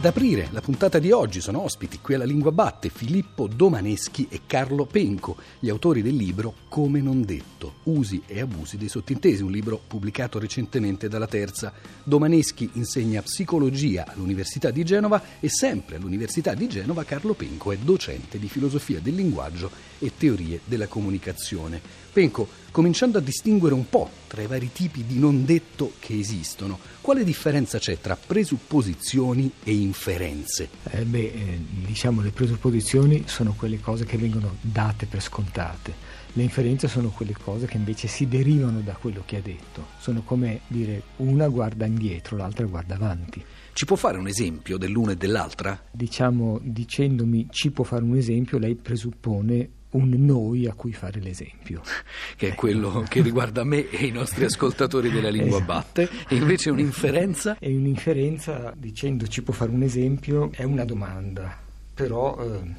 Ad aprire la puntata di oggi sono ospiti qui alla Lingua Batte Filippo Domaneschi e Carlo Penco, gli autori del libro Come non detto, usi e abusi dei sottintesi, un libro pubblicato recentemente dalla Terza. Domaneschi insegna psicologia all'Università di Genova e sempre all'Università di Genova Carlo Penco è docente di filosofia del linguaggio e teorie della comunicazione. Penco, cominciando a distinguere un po' tra i vari tipi di non detto che esistono, quale differenza c'è tra presupposizioni e inferenze? Eh beh, eh, diciamo le presupposizioni sono quelle cose che vengono date per scontate. Le inferenze sono quelle cose che invece si derivano da quello che ha detto. Sono come dire una guarda indietro, l'altra guarda avanti. Ci può fare un esempio dell'una e dell'altra? Diciamo, dicendomi ci può fare un esempio, lei presuppone un noi a cui fare l'esempio. Che è quello che riguarda me e i nostri ascoltatori della lingua esatto. batte. E invece un'inferenza? E un'inferenza, dicendo ci può fare un esempio, è una domanda. Però eh,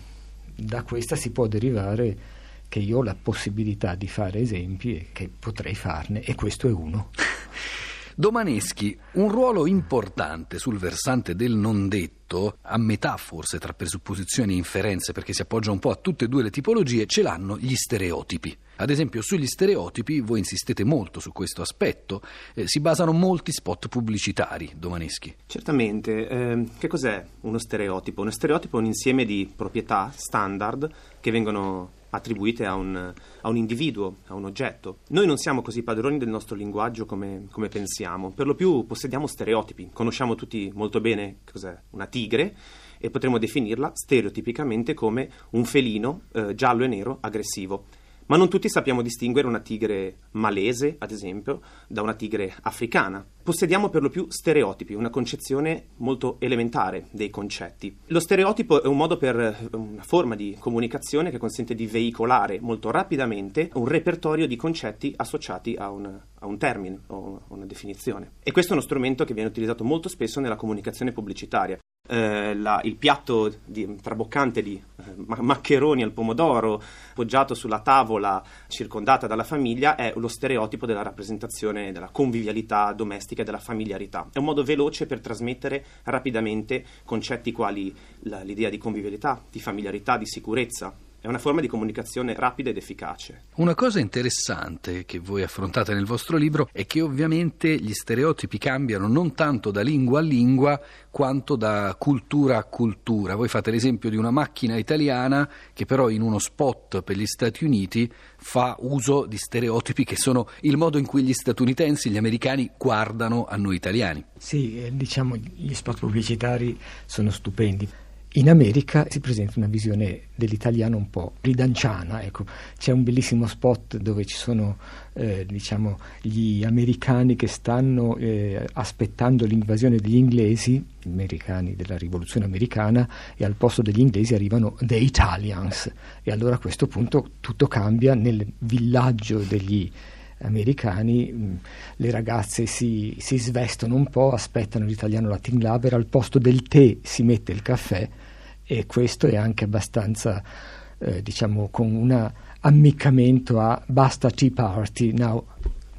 da questa si può derivare che io ho la possibilità di fare esempi e che potrei farne, e questo è uno. Domaneschi, un ruolo importante sul versante del non detto, a metà forse tra presupposizioni e inferenze, perché si appoggia un po' a tutte e due le tipologie, ce l'hanno gli stereotipi. Ad esempio, sugli stereotipi voi insistete molto su questo aspetto, eh, si basano molti spot pubblicitari, Domaneschi. Certamente. Eh, che cos'è uno stereotipo? Uno stereotipo è un insieme di proprietà standard che vengono attribuite a un, a un, individuo, a un oggetto. Noi non siamo così padroni del nostro linguaggio come, come, pensiamo, per lo più possediamo stereotipi, conosciamo tutti molto bene cos'è una tigre e potremmo definirla stereotipicamente come un felino eh, giallo e nero aggressivo. Ma non tutti sappiamo distinguere una tigre malese, ad esempio, da una tigre africana. Possediamo per lo più stereotipi, una concezione molto elementare dei concetti. Lo stereotipo è un modo per una forma di comunicazione che consente di veicolare molto rapidamente un repertorio di concetti associati a un, a un termine o a una definizione. E questo è uno strumento che viene utilizzato molto spesso nella comunicazione pubblicitaria eh, la, il piatto di, traboccante di eh, maccheroni al pomodoro poggiato sulla tavola circondata dalla famiglia è lo stereotipo della rappresentazione della convivialità domestica e della familiarità. È un modo veloce per trasmettere rapidamente concetti quali la, l'idea di convivialità, di familiarità, di sicurezza, è una forma di comunicazione rapida ed efficace. Una cosa interessante che voi affrontate nel vostro libro è che ovviamente gli stereotipi cambiano non tanto da lingua a lingua quanto da cultura a cultura. Voi fate l'esempio di una macchina italiana che però in uno spot per gli Stati Uniti fa uso di stereotipi che sono il modo in cui gli statunitensi, gli americani guardano a noi italiani. Sì, eh, diciamo gli spot pubblicitari sono stupendi. In America si presenta una visione dell'italiano un po' ridanciana. Ecco. C'è un bellissimo spot dove ci sono eh, diciamo, gli americani che stanno eh, aspettando l'invasione degli inglesi, gli americani della rivoluzione americana, e al posto degli inglesi arrivano the Italians. E allora a questo punto tutto cambia nel villaggio degli americani, mm, le ragazze si, si, svestono un po', aspettano l'italiano Latin Lover, al posto del tè si mette il caffè e questo è anche abbastanza, eh, diciamo, con un ammiccamento a basta tea party, now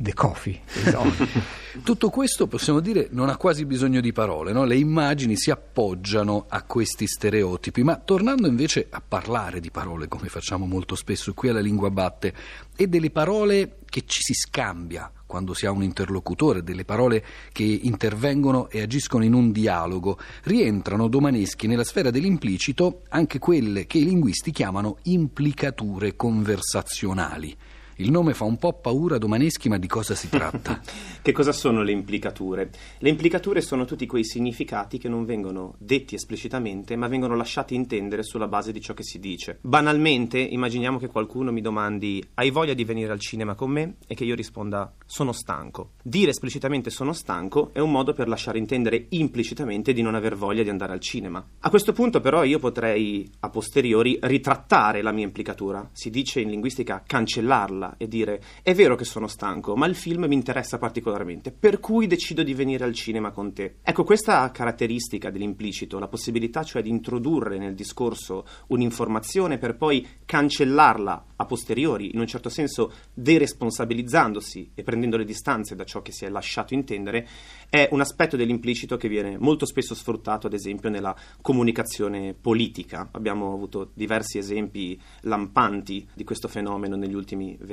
the coffee. Tutto questo possiamo dire non ha quasi bisogno di parole, no? le immagini si appoggiano a questi stereotipi, ma tornando invece a parlare di parole come facciamo molto spesso qui alla Lingua Batte e delle parole che ci si scambia quando si ha un interlocutore, delle parole che intervengono e agiscono in un dialogo, rientrano domaneschi nella sfera dell'implicito anche quelle che i linguisti chiamano implicature conversazionali. Il nome fa un po' paura Domaneschi, ma di cosa si tratta? che cosa sono le implicature? Le implicature sono tutti quei significati che non vengono detti esplicitamente, ma vengono lasciati intendere sulla base di ciò che si dice. Banalmente, immaginiamo che qualcuno mi domandi: Hai voglia di venire al cinema con me? E che io risponda: Sono stanco. Dire esplicitamente sono stanco è un modo per lasciare intendere implicitamente di non aver voglia di andare al cinema. A questo punto, però, io potrei a posteriori ritrattare la mia implicatura. Si dice in linguistica cancellarla e dire è vero che sono stanco, ma il film mi interessa particolarmente, per cui decido di venire al cinema con te. Ecco, questa caratteristica dell'implicito, la possibilità cioè di introdurre nel discorso un'informazione per poi cancellarla a posteriori, in un certo senso deresponsabilizzandosi e prendendo le distanze da ciò che si è lasciato intendere, è un aspetto dell'implicito che viene molto spesso sfruttato, ad esempio, nella comunicazione politica. Abbiamo avuto diversi esempi lampanti di questo fenomeno negli ultimi vent'anni.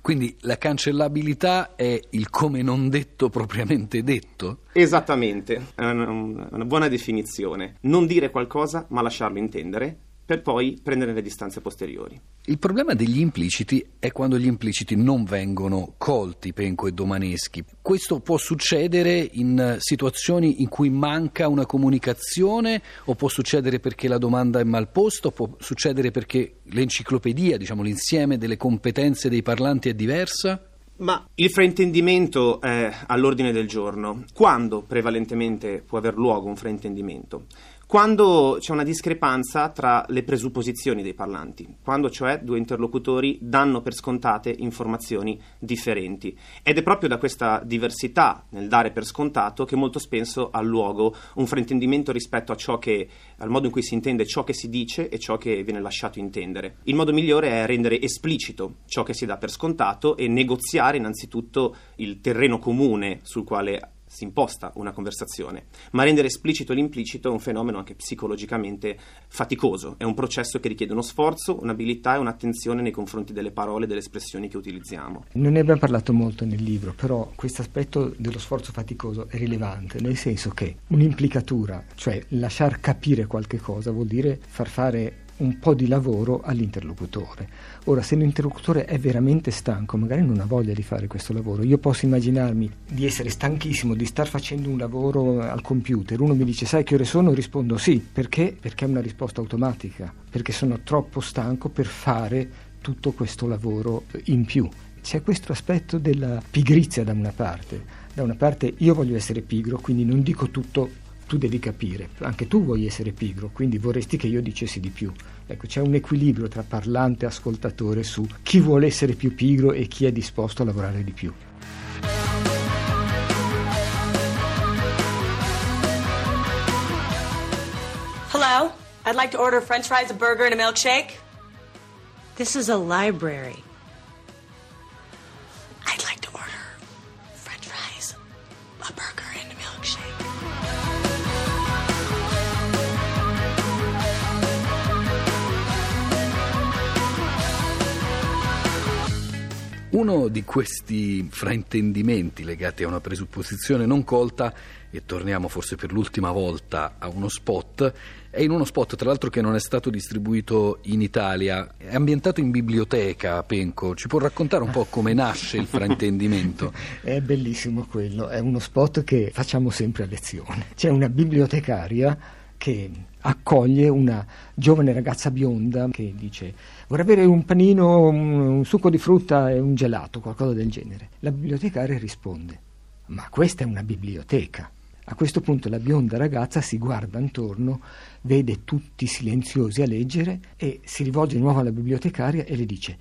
Quindi la cancellabilità è il come non detto propriamente detto? Esattamente, è una, una buona definizione. Non dire qualcosa ma lasciarlo intendere per poi prendere le distanze posteriori. Il problema degli impliciti è quando gli impliciti non vengono colti, Penco e Domaneschi. Questo può succedere in situazioni in cui manca una comunicazione o può succedere perché la domanda è mal posta può succedere perché l'enciclopedia, diciamo l'insieme delle competenze dei parlanti è diversa? Ma il fraintendimento è all'ordine del giorno. Quando prevalentemente può aver luogo un fraintendimento? Quando c'è una discrepanza tra le presupposizioni dei parlanti, quando cioè due interlocutori danno per scontate informazioni differenti. Ed è proprio da questa diversità nel dare per scontato che molto spesso ha luogo un fraintendimento rispetto che, al modo in cui si intende ciò che si dice e ciò che viene lasciato intendere. Il modo migliore è rendere esplicito ciò che si dà per scontato e negoziare innanzitutto il terreno comune sul quale si imposta una conversazione, ma rendere esplicito l'implicito è un fenomeno anche psicologicamente faticoso, è un processo che richiede uno sforzo, un'abilità e un'attenzione nei confronti delle parole e delle espressioni che utilizziamo. Non ne abbiamo parlato molto nel libro, però questo aspetto dello sforzo faticoso è rilevante, nel senso che un'implicatura, cioè lasciar capire qualche cosa, vuol dire far fare un po' di lavoro all'interlocutore. Ora, se l'interlocutore è veramente stanco, magari non ha voglia di fare questo lavoro, io posso immaginarmi di essere stanchissimo, di star facendo un lavoro al computer, uno mi dice sai che ore sono? Rispondo sì, perché? Perché è una risposta automatica, perché sono troppo stanco per fare tutto questo lavoro in più. C'è questo aspetto della pigrizia da una parte. Da una parte io voglio essere pigro, quindi non dico tutto tu devi capire, anche tu vuoi essere pigro, quindi vorresti che io dicessi di più. Ecco, c'è un equilibrio tra parlante e ascoltatore su chi vuole essere più pigro e chi è disposto a lavorare di più. Hello, I'd like to order french fries, a burger and a milkshake. This is a library. Uno di questi fraintendimenti legati a una presupposizione non colta, e torniamo forse per l'ultima volta a uno spot, è in uno spot tra l'altro che non è stato distribuito in Italia, è ambientato in biblioteca, Penco, ci può raccontare un po' come nasce il fraintendimento? è bellissimo quello, è uno spot che facciamo sempre a lezione. C'è una bibliotecaria che accoglie una giovane ragazza bionda che dice vorrei avere un panino, un, un succo di frutta e un gelato, qualcosa del genere. La bibliotecaria risponde ma questa è una biblioteca. A questo punto la bionda ragazza si guarda intorno, vede tutti silenziosi a leggere e si rivolge di nuovo alla bibliotecaria e le dice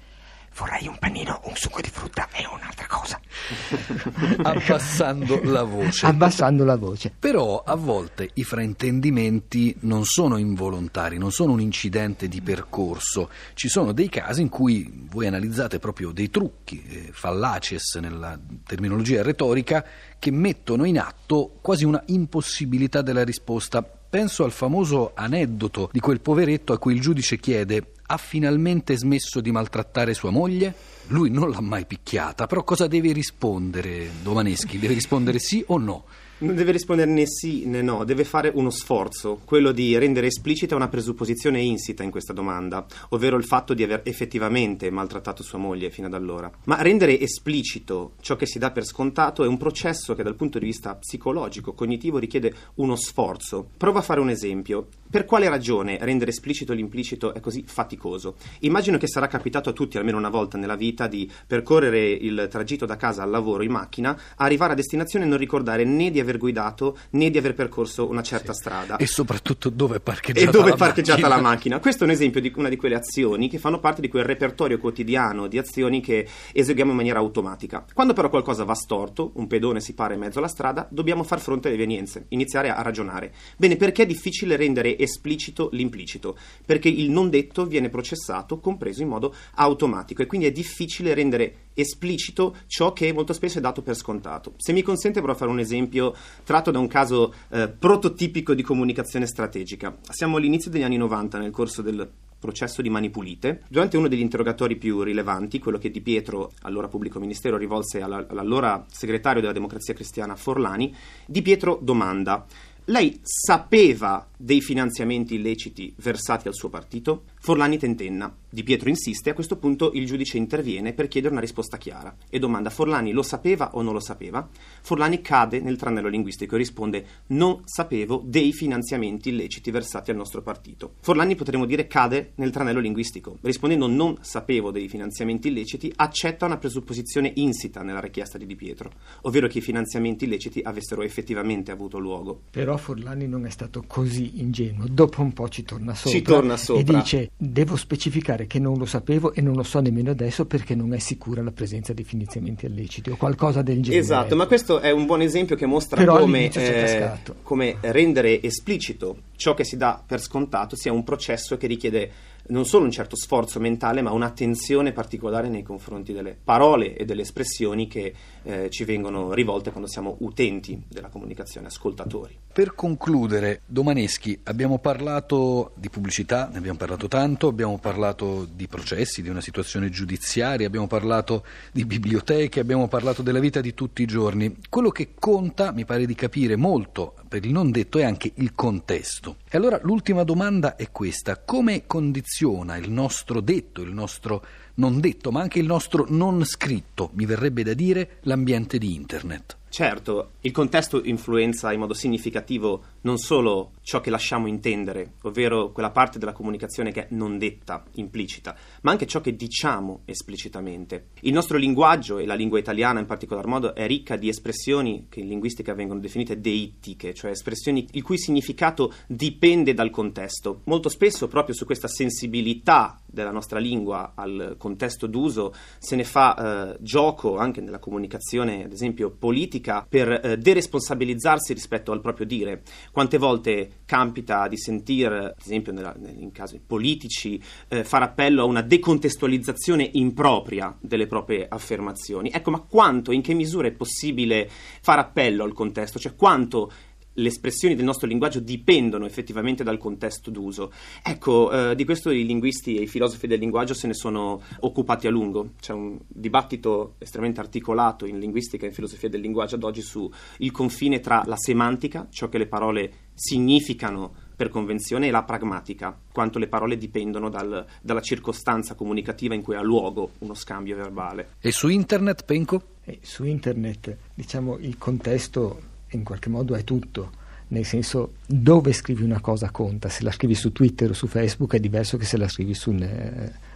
vorrei un panino, un succo di frutta e un'altra cosa. Abbassando la voce. Abbassando la voce. Però a volte i fraintendimenti non sono involontari, non sono un incidente di percorso. Ci sono dei casi in cui voi analizzate proprio dei trucchi, eh, fallacies nella terminologia retorica, che mettono in atto quasi una impossibilità della risposta. Penso al famoso aneddoto di quel poveretto a cui il giudice chiede ha finalmente smesso di maltrattare sua moglie? Lui non l'ha mai picchiata, però cosa deve rispondere Domaneschi? Deve rispondere sì o no? Non deve rispondere né sì né no, deve fare uno sforzo, quello di rendere esplicita una presupposizione insita in questa domanda, ovvero il fatto di aver effettivamente maltrattato sua moglie fino ad allora. Ma rendere esplicito ciò che si dà per scontato è un processo che dal punto di vista psicologico, cognitivo, richiede uno sforzo. Prova a fare un esempio. Per quale ragione rendere esplicito l'implicito è così faticoso? Immagino che sarà capitato a tutti almeno una volta nella vita di percorrere il tragitto da casa al lavoro in macchina, arrivare a destinazione e non ricordare né di aver guidato né di aver percorso una certa sì. strada. E soprattutto dove è parcheggiata, e dove la, è parcheggiata macchina. la macchina. Questo è un esempio di una di quelle azioni che fanno parte di quel repertorio quotidiano di azioni che eseguiamo in maniera automatica. Quando però qualcosa va storto, un pedone si para in mezzo alla strada, dobbiamo far fronte alle evenienze, iniziare a ragionare. Bene, perché è difficile rendere esplicito l'implicito? Perché il non detto viene processato, compreso in modo automatico e quindi è difficile rendere esplicito ciò che molto spesso è dato per scontato. Se mi consente a fare un esempio tratto da un caso eh, prototipico di comunicazione strategica. Siamo all'inizio degli anni 90 nel corso del processo di Mani Pulite. Durante uno degli interrogatori più rilevanti, quello che Di Pietro, allora pubblico ministero, rivolse alla, all'allora segretario della Democrazia Cristiana Forlani, Di Pietro domanda lei sapeva dei finanziamenti illeciti versati al suo partito? Forlani tentenna. Di Pietro insiste, a questo punto il giudice interviene per chiedere una risposta chiara e domanda Forlani lo sapeva o non lo sapeva? Forlani cade nel tranello linguistico e risponde non sapevo dei finanziamenti illeciti versati al nostro partito. Forlani potremmo dire cade nel tranello linguistico, rispondendo non sapevo dei finanziamenti illeciti, accetta una presupposizione insita nella richiesta di Di Pietro, ovvero che i finanziamenti illeciti avessero effettivamente avuto luogo. Però Forlani non è stato così ingenuo, dopo un po' ci torna sopra, ci torna sopra. e dice devo specificare che non lo sapevo e non lo so nemmeno adesso perché non è sicura la presenza di finanziamenti illeciti o qualcosa del genere. Esatto, ma questo è un buon esempio che mostra come, eh, come rendere esplicito ciò che si dà per scontato sia un processo che richiede non solo un certo sforzo mentale, ma un'attenzione particolare nei confronti delle parole e delle espressioni che eh, ci vengono rivolte quando siamo utenti della comunicazione, ascoltatori. Per concludere, Domaneschi, abbiamo parlato di pubblicità, ne abbiamo parlato tanto, abbiamo parlato di processi, di una situazione giudiziaria, abbiamo parlato di biblioteche, abbiamo parlato della vita di tutti i giorni. Quello che conta, mi pare di capire molto per il non detto, è anche il contesto. E allora l'ultima domanda è questa: come condiziona il nostro detto, il nostro non detto, ma anche il nostro non scritto, mi verrebbe da dire, l'ambiente di Internet? Certo, il contesto influenza in modo significativo non solo ciò che lasciamo intendere, ovvero quella parte della comunicazione che è non detta, implicita, ma anche ciò che diciamo esplicitamente. Il nostro linguaggio, e la lingua italiana in particolar modo, è ricca di espressioni che in linguistica vengono definite deittiche, cioè espressioni il cui significato dipende dal contesto. Molto spesso proprio su questa sensibilità della nostra lingua al contesto d'uso se ne fa eh, gioco anche nella comunicazione, ad esempio politica, per eh, deresponsabilizzarsi rispetto al proprio dire. Quante volte capita di sentire, ad esempio nella, in casi politici, eh, fare appello a una decontestualizzazione impropria delle proprie affermazioni? Ecco, ma quanto, in che misura è possibile fare appello al contesto? Cioè quanto le espressioni del nostro linguaggio dipendono effettivamente dal contesto d'uso. Ecco, eh, di questo i linguisti e i filosofi del linguaggio se ne sono occupati a lungo. C'è un dibattito estremamente articolato in linguistica e in filosofia del linguaggio ad oggi sul confine tra la semantica, ciò che le parole significano per convenzione, e la pragmatica, quanto le parole dipendono dal, dalla circostanza comunicativa in cui ha luogo uno scambio verbale. E su internet, Penco? Eh, su internet, diciamo, il contesto in qualche modo è tutto. Nel senso, dove scrivi una cosa conta. Se la scrivi su Twitter o su Facebook è diverso che se la scrivi su,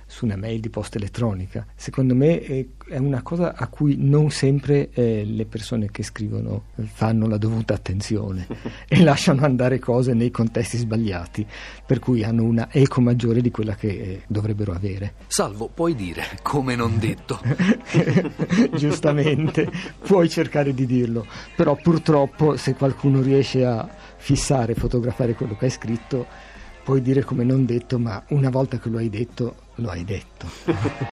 su una mail di posta elettronica. Secondo me eh, è una cosa a cui non sempre eh, le persone che scrivono fanno la dovuta attenzione e lasciano andare cose nei contesti sbagliati, per cui hanno una eco maggiore di quella che eh, dovrebbero avere. Salvo, puoi dire, come non detto. Giustamente, puoi cercare di dirlo, però purtroppo se qualcuno riesce a fissare, fotografare quello che hai scritto, puoi dire come non detto, ma una volta che lo hai detto, lo hai detto.